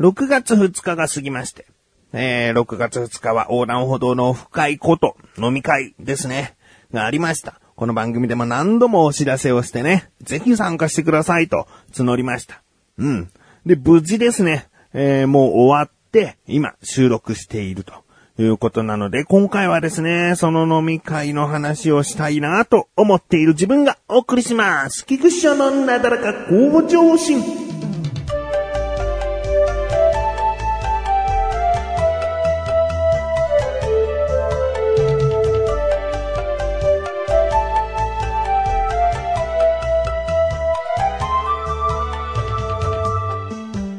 6月2日が過ぎまして、えー、6月2日は横断歩道の深いこと飲み会ですね、がありました。この番組でも何度もお知らせをしてね、ぜひ参加してくださいと募りました。うん。で、無事ですね、えー、もう終わって、今収録していると。いうことなので、今回はですね、その飲み会の話をしたいなと思っている自分がお送りします。菊池所のなだらか向上心。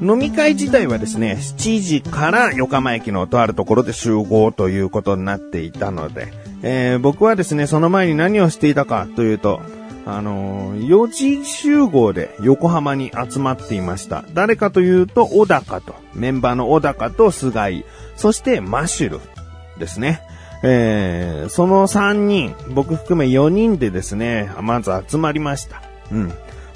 飲み会自体はですね、7時から横浜駅のとあるところで集合ということになっていたので、えー僕はですね、その前に何をしていたかというと、あのー4時集合で横浜に集まっていました。誰かというと、小高と、メンバーの小高と菅井、そしてマシュルですね。えーその3人、僕含め4人でですね、まず集まりました。うん。ま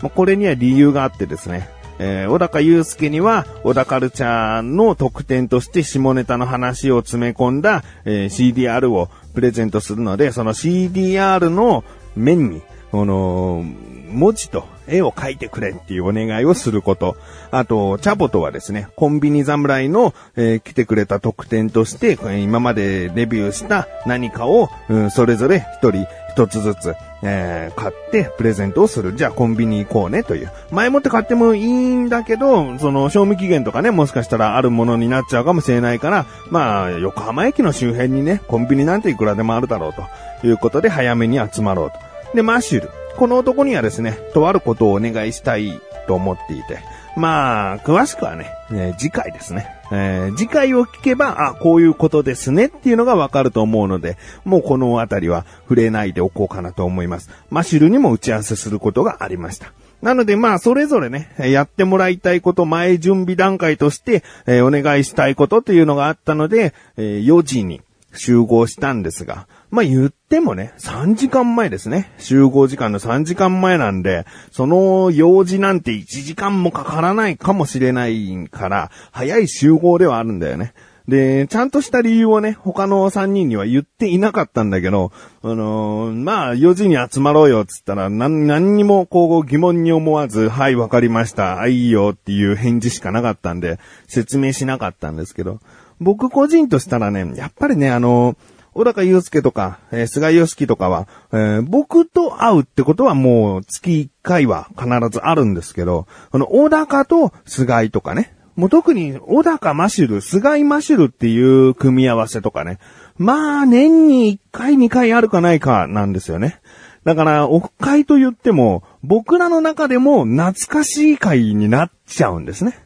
あこれには理由があってですね、えー小高祐介には、小高カルチャーの特典として下ネタの話を詰め込んだ、えー CDR をプレゼントするので、その CDR の面に、この、文字と絵を描いてくれっていうお願いをすること。あと、チャボとはですね、コンビニ侍の、えー来てくれた特典として、今までレビューした何かを、うんそれぞれ一人一つずつ、えー買ってプレゼントをする。じゃあコンビニ行こうねという。前もって買ってもいいんだけど、その賞味期限とかね、もしかしたらあるものになっちゃうかもしれないから、まあ、横浜駅の周辺にね、コンビニなんていくらでもあるだろうということで早めに集まろうと。で、マッシュル。この男にはですね、とあることをお願いしたいと思っていて。まあ、詳しくはね、えー次回ですね。えー次回を聞けば、あ、こういうことですねっていうのがわかると思うので、もうこのあたりは触れないでおこうかなと思います。マシュルにも打ち合わせすることがありました。なのでまあ、それぞれね、やってもらいたいこと、前準備段階として、えーお願いしたいことっていうのがあったので、え4時に集合したんですが、まあ言ってもね、3時間前ですね。集合時間の3時間前なんで、その用事なんて1時間もかからないかもしれないから、早い集合ではあるんだよね。で、ちゃんとした理由をね、他の3人には言っていなかったんだけど、あのーまあ、4時に集まろうよっつったら、何、何にもこう疑問に思わず、はい、わかりました、あ、いいよっていう返事しかなかったんで、説明しなかったんですけど、僕個人としたらね、やっぱりね、あのー小高祐介とか、えー菅義樹とかは、えー僕と会うってことはもう月1回は必ずあるんですけど、この小高と菅井とかね、もう特に小高マシュル、菅井マシュルっていう組み合わせとかね、まあ年に1回2回あるかないかなんですよね。だから、オフ会と言っても、僕らの中でも懐かしい会になっちゃうんですね。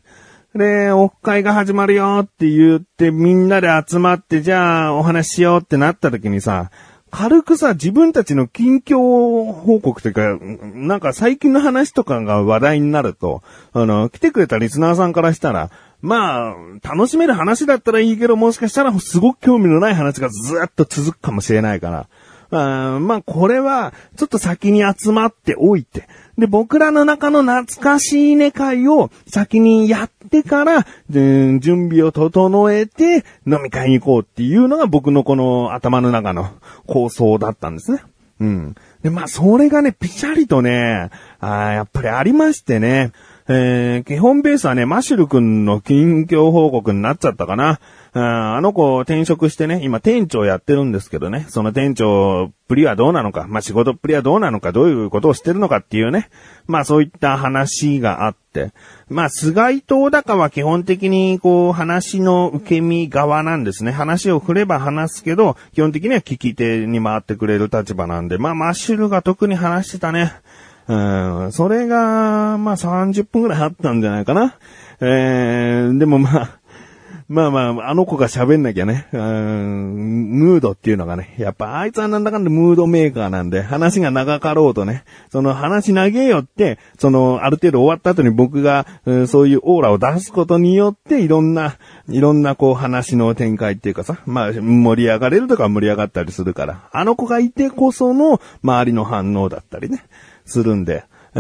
で、オフ会が始まるよって言ってみんなで集まってじゃあお話ししようってなった時にさ、軽くさ、自分たちの近況報告というか、なんか最近の話とかが話題になると、あの、来てくれたリスナーさんからしたら、まあ、楽しめる話だったらいいけど、もしかしたらすごく興味のない話がずっと続くかもしれないから、あまあ、これは、ちょっと先に集まっておいて、で、僕らの中の懐かしいね会を先にやってから、準備を整えて飲み会に行こうっていうのが僕のこの頭の中の構想だったんですね。うん。で、まあ、それがね、ぴしゃりとね、あやっぱりありましてね、えー、基本ベースはね、マシュル君の近況報告になっちゃったかな。あの子転職してね、今店長やってるんですけどね、その店長っぷりはどうなのか、まあ、仕事っぷりはどうなのか、どういうことをしてるのかっていうね、まあそういった話があって、まあ菅井と小高は基本的にこう話の受け身側なんですね。話を振れば話すけど、基本的には聞き手に回ってくれる立場なんで、まあマッシュルが特に話してたね。それが、まあ30分くらいあったんじゃないかな。えー、でもまあ、まあまあ、あの子が喋んなきゃね、ムードっていうのがね、やっぱあいつはなんだかんだムードメーカーなんで、話が長かろうとね、その話長えよって、その、ある程度終わった後に僕が、そういうオーラを出すことによって、いろんな、いろんなこう話の展開っていうかさ、まあ盛り上がれるとか盛り上がったりするから、あの子がいてこその周りの反応だったりね、するんで、え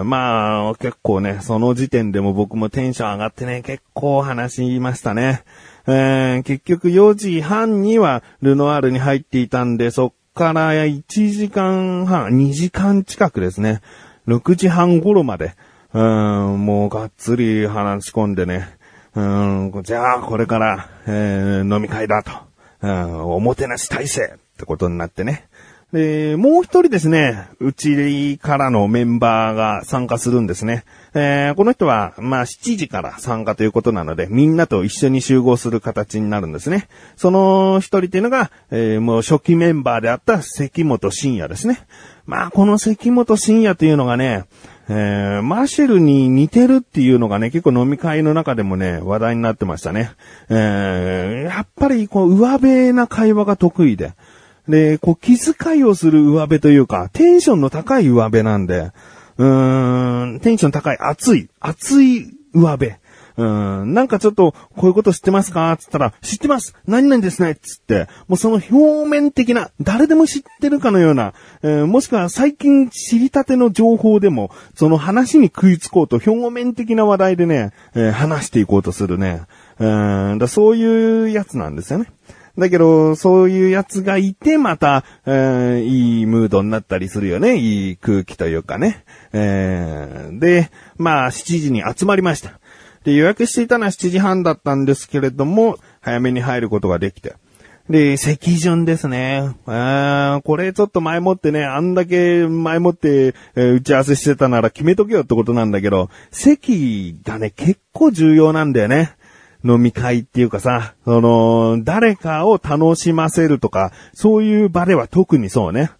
ー、まあ、結構ね、その時点でも僕もテンション上がってね、結構話しましたね。えー、結局4時半にはルノアールに入っていたんで、そっから1時間半、2時間近くですね。6時半頃まで、うん、もうがっつり話し込んでね。うん、じゃあこれから、えー、飲み会だと。うん、おもてなし体制ってことになってね。で、もう一人ですね、うちからのメンバーが参加するんですね。えー、この人は、まあ、7時から参加ということなので、みんなと一緒に集合する形になるんですね。その一人っていうのが、えー、もう初期メンバーであった関本深也ですね。まあ、この関本深也というのがね、えー、マシェルに似てるっていうのがね、結構飲み会の中でもね、話題になってましたね。えー、やっぱりこう、上辺な会話が得意で、で、こう気遣いをする上辺というか、テンションの高い上辺なんで、うーん、テンション高い、熱い、熱い上辺。うん、なんかちょっと、こういうこと知ってますか？つったら、知ってます何々ですね？つって、もうその表面的な、誰でも知ってるかのような、えー、もしくは最近知りたての情報でも、その話に食いつこうと表面的な話題でね、えー、話していこうとするね。うん、だそういうやつなんですよね。だけど、そういうやつがいて、また、えー、いいムードになったりするよね。いい空気というかね。えー、で、まあ、7時に集まりました。で、予約していたのは7時半だったんですけれども、早めに入ることができて。で、席順ですね。あこれちょっと前もってね、あんだけ前もって、えー、打ち合わせしてたなら決めとけよってことなんだけど、席がね、結構重要なんだよね。飲み会っていうかさ、その、誰かを楽しませるとか、そういう場では特にそうね。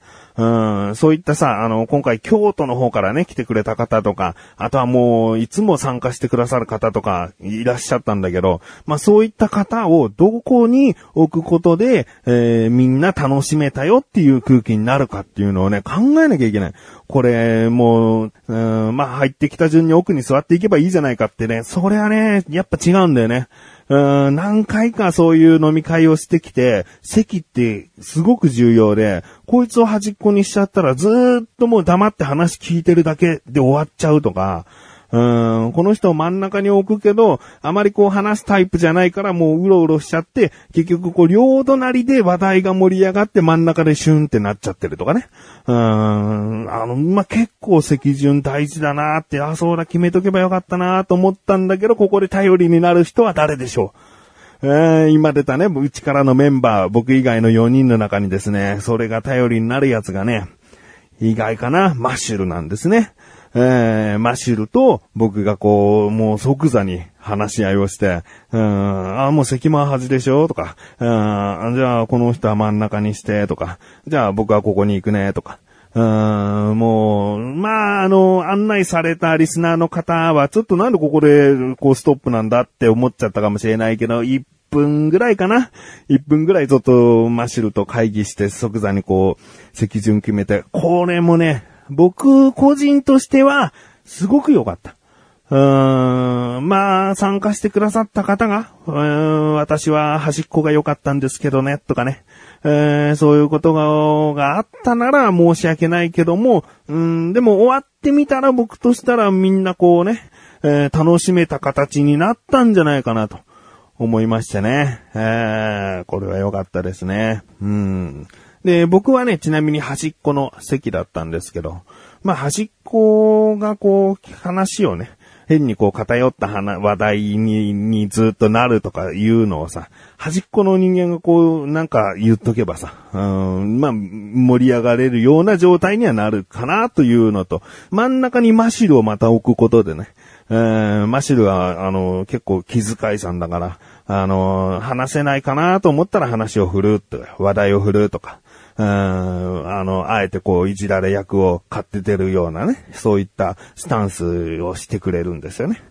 うん、そういったさ、あの、今回京都の方からね、来てくれた方とか、あとはもう、いつも参加してくださる方とか、いらっしゃったんだけど、まあそういった方をどこに置くことで、えー、みんな楽しめたよっていう空気になるかっていうのをね、考えなきゃいけない。これ、もう、うん、まあ入ってきた順に奥に座っていけばいいじゃないかってね、それはね、やっぱ違うんだよね。うん、何回かそういう飲み会をしてきて、席ってすごく重要で、こいつを端っこにしちゃったらずっともう黙って話聞いてるだけで終わっちゃうとか、うん、この人を真ん中に置くけど、あまりこう話すタイプじゃないからもううろうろしちゃって、結局こう両隣で話題が盛り上がって真ん中でシュンってなっちゃってるとかね。うん、あの、まあ、結構席順大事だなって、あ、そうだ決めとけばよかったなと思ったんだけど、ここで頼りになる人は誰でしょうえー、今出たね、うちからのメンバー、僕以外の4人の中にですね、それが頼りになるやつがね、意外かな、マッシュルなんですね。えー、マシルと僕がこう、もう即座に話し合いをして、うん、あ、もう関間端でしょとか、うん、じゃあこの人は真ん中にして、とか、じゃあ僕はここに行くね、とか。うん、もう、まあ、あの、案内されたリスナーの方は、ちょっとなんでここで、こう、ストップなんだって思っちゃったかもしれないけど、1分ぐらいかな ?1 分ぐらいちょっと、マシルと会議して、即座にこう、席順決めて、これもね、僕個人としては、すごく良かった。うーん、まあ、参加してくださった方が、うん、私は端っこが良かったんですけどね、とかね。えー、そういうことがあったなら申し訳ないけども、うん、でも終わってみたら僕としたらみんなこうね、えー、楽しめた形になったんじゃないかなと思いましてね。えー、これは良かったですね。うん。で、僕はね、ちなみに端っこの席だったんですけど、まあ端っこがこう、話をね、変にこう偏った話題ににずっとなるとかいうのをさ、端っこの人間がこう、なんか言っとけばさ、うん、まあ、盛り上がれるような状態にはなるかなというのと、真ん中にマシルをまた置くことでね、えー、マシルは、あの、結構気遣いさんだから、あの、話せないかなと思ったら話を振るって、話題を振るとか、うん、あの、あえてこう、いじられ役を買って出るようなね、そういったスタンスをしてくれるんですよね。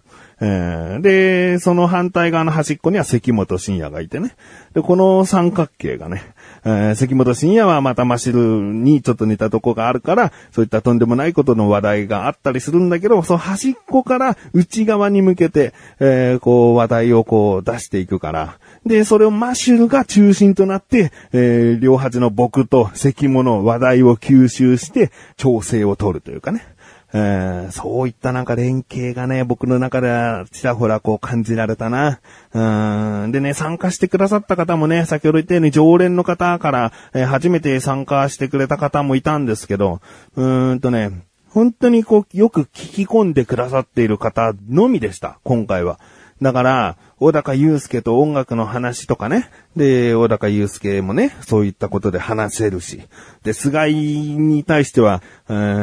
えー、で、その反対側の端っこには関本深也がいてね。で、この三角形がね、えー、関本深也はまたマシルにちょっと似たとこがあるから、そういったとんでもないことの話題があったりするんだけど、その端っこから内側に向けて、えー、こう話題をこう出していくから、で、それをマシュルが中心となって、えー、両端の僕と関物話題を吸収して調整を取るというかね。えー、そういったなんか連携がね、僕の中ではちらほらこう感じられたな。うんでね、参加してくださった方もね、先ほど言ったように常連の方から、えー、初めて参加してくれた方もいたんですけど、うーんとね、本当にこう、よく聞き込んでくださっている方のみでした、今回は。だから、小高祐介と音楽の話とかね。で、小高祐介もね、そういったことで話せるし。で、菅井に対しては、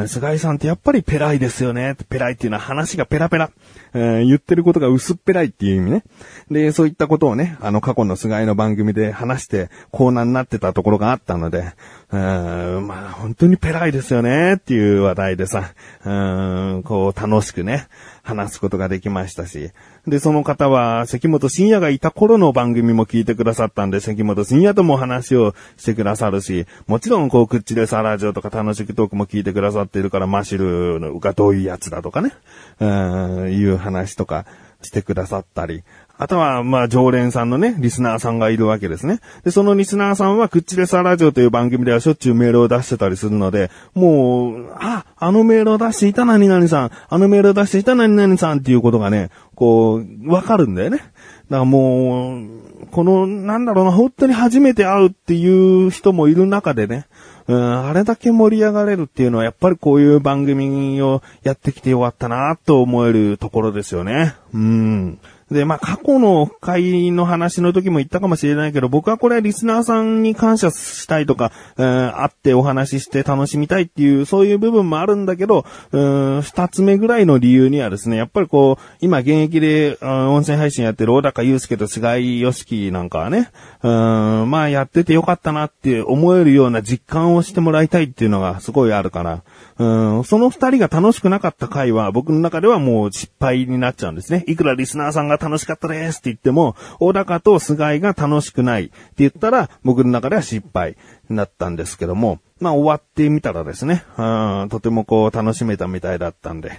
菅井さんってやっぱりペライですよね。ペライっていうのは話がペラペラ。言ってることが薄っぺらいっていう意味ね。で、そういったことをね、あの過去の菅井の番組で話してコーナーになってたところがあったので、まあ本当にペライですよねっていう話題でさ、うんこう楽しくね、話すことができましたし。で、その方は、関本深也がいた頃の番組も聞いてくださったんで、関本深也とも話をしてくださるし、もちろん、こう、クッチレサラジオとか楽しくトークも聞いてくださっているから、マシルがどういうやつだとかね、うん、いう話とかしてくださったり、あとは、まあ、常連さんのね、リスナーさんがいるわけですね。で、そのリスナーさんは、クッチレサラジオという番組ではしょっちゅうメールを出してたりするので、もう、あ、あのメールを出していた何々さん、あのメールを出していた何々さんっていうことがね、こう、わかるんだよね。だからもう、この、なんだろうな、本当に初めて会うっていう人もいる中でね、うん、あれだけ盛り上がれるっていうのはやっぱりこういう番組をやってきてよかったなと思えるところですよね。うん。で、まあ、過去の会の話の時も言ったかもしれないけど、僕はこれはリスナーさんに感謝したいとか、えー、会ってお話しして楽しみたいっていう、そういう部分もあるんだけど、うん、二つ目ぐらいの理由にはですね、やっぱりこう、今現役で、音声配信やってる小高祐介と菅井良樹なんかはね、うん、まあ、やっててよかったなって思えるような実感をしてもらいたいっていうのがすごいあるから、ん、その二人が楽しくなかった回は僕の中ではもう失敗になっちゃうんですね。いくらリスナーさんが楽しかったですって言っても、小高と菅井が楽しくないって言ったら僕の中では失敗になったんですけども、まあ終わってみたらですね、うん、とてもこう楽しめたみたいだったんで、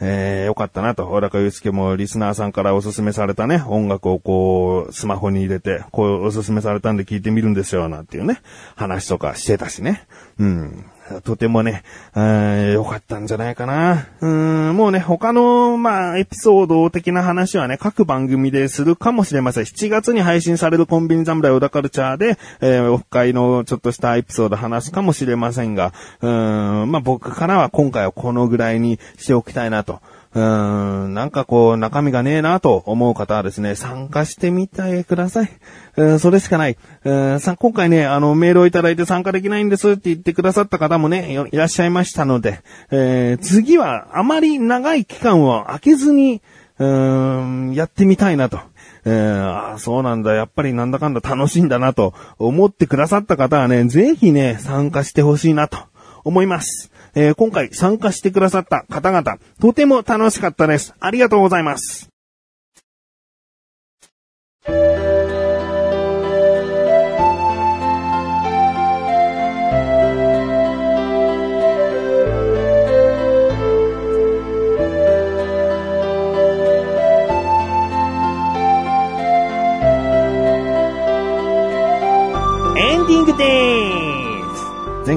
えー、よかったなと、小高祐介もリスナーさんからおすすめされたね、音楽をこう、スマホに入れて、こうおすすめされたんで聞いてみるんですよ、なんていうね、話とかしてたしね。うん。とてもね、良かったんじゃないかな。うん、もうね、他の、まあ、エピソード的な話はね、各番組でするかもしれません。7月に配信されるコンビニ侍小田カルチャーで、えー、オフ会のちょっとしたエピソード話すかもしれませんが、うん、まあ、僕からは今回はこのぐらいにしておきたいなと。うーん、なんかこう、中身がねえなと思う方はですね、参加してみてください。それしかない。さ、今回ね、あの、メールをいただいて参加できないんですって言ってくださった方もね、いらっしゃいましたので、え、次はあまり長い期間を空けずに、うーん、やってみたいなと。えー、あそうなんだ、やっぱりなんだかんだ楽しいんだなと思ってくださった方はね、ぜひね、参加してほしいなと思います。えー、今回参加してくださった方々、とても楽しかったです。ありがとうございます。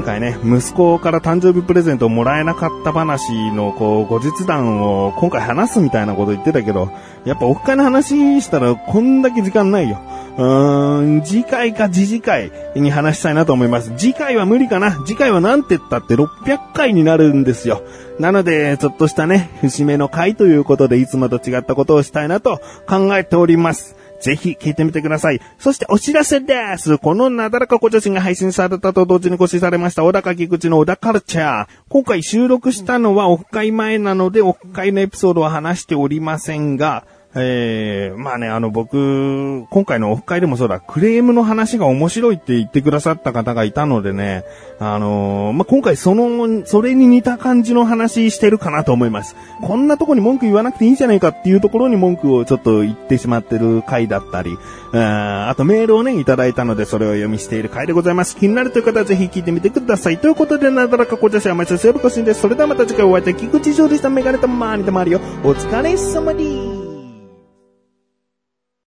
回ね、息子から誕生日プレゼントをもらえなかった話の、こう、後日談を今回話すみたいなこと言ってたけど、やっぱおっかいの話したらこんだけ時間ないよ。うーん、次回か次次回に話したいなと思います。次回は無理かな次回はなんて言ったって600回になるんですよ。なので、ちょっとしたね、節目の回ということで、いつもと違ったことをしたいなと考えております。ぜひ聞いてみてください。そしてお知らせです。このなだらか小女子が配信されたと同時に更新されました小高菊池の小田カルチャー。今回収録したのはオフ会前なのでオフ会のエピソードは話しておりませんが、えー、まあね、あの僕、今回のオフ会でもそうだ、クレームの話が面白いって言ってくださった方がいたのでね、あのー、まあ、今回その、それに似た感じの話してるかなと思います。こんなとこに文句言わなくていいんじゃないかっていうところに文句をちょっと言ってしまってる回だったり、ああとメールをね、いただいたのでそれを読みしている回でございます。気になるという方はぜひ聞いてみてください。ということで、なだらかこちゃしは毎週セーブコシンです。それではまた次回お会いいたい菊池翔でした。メガネとマーニとマリオ。お疲れ様です。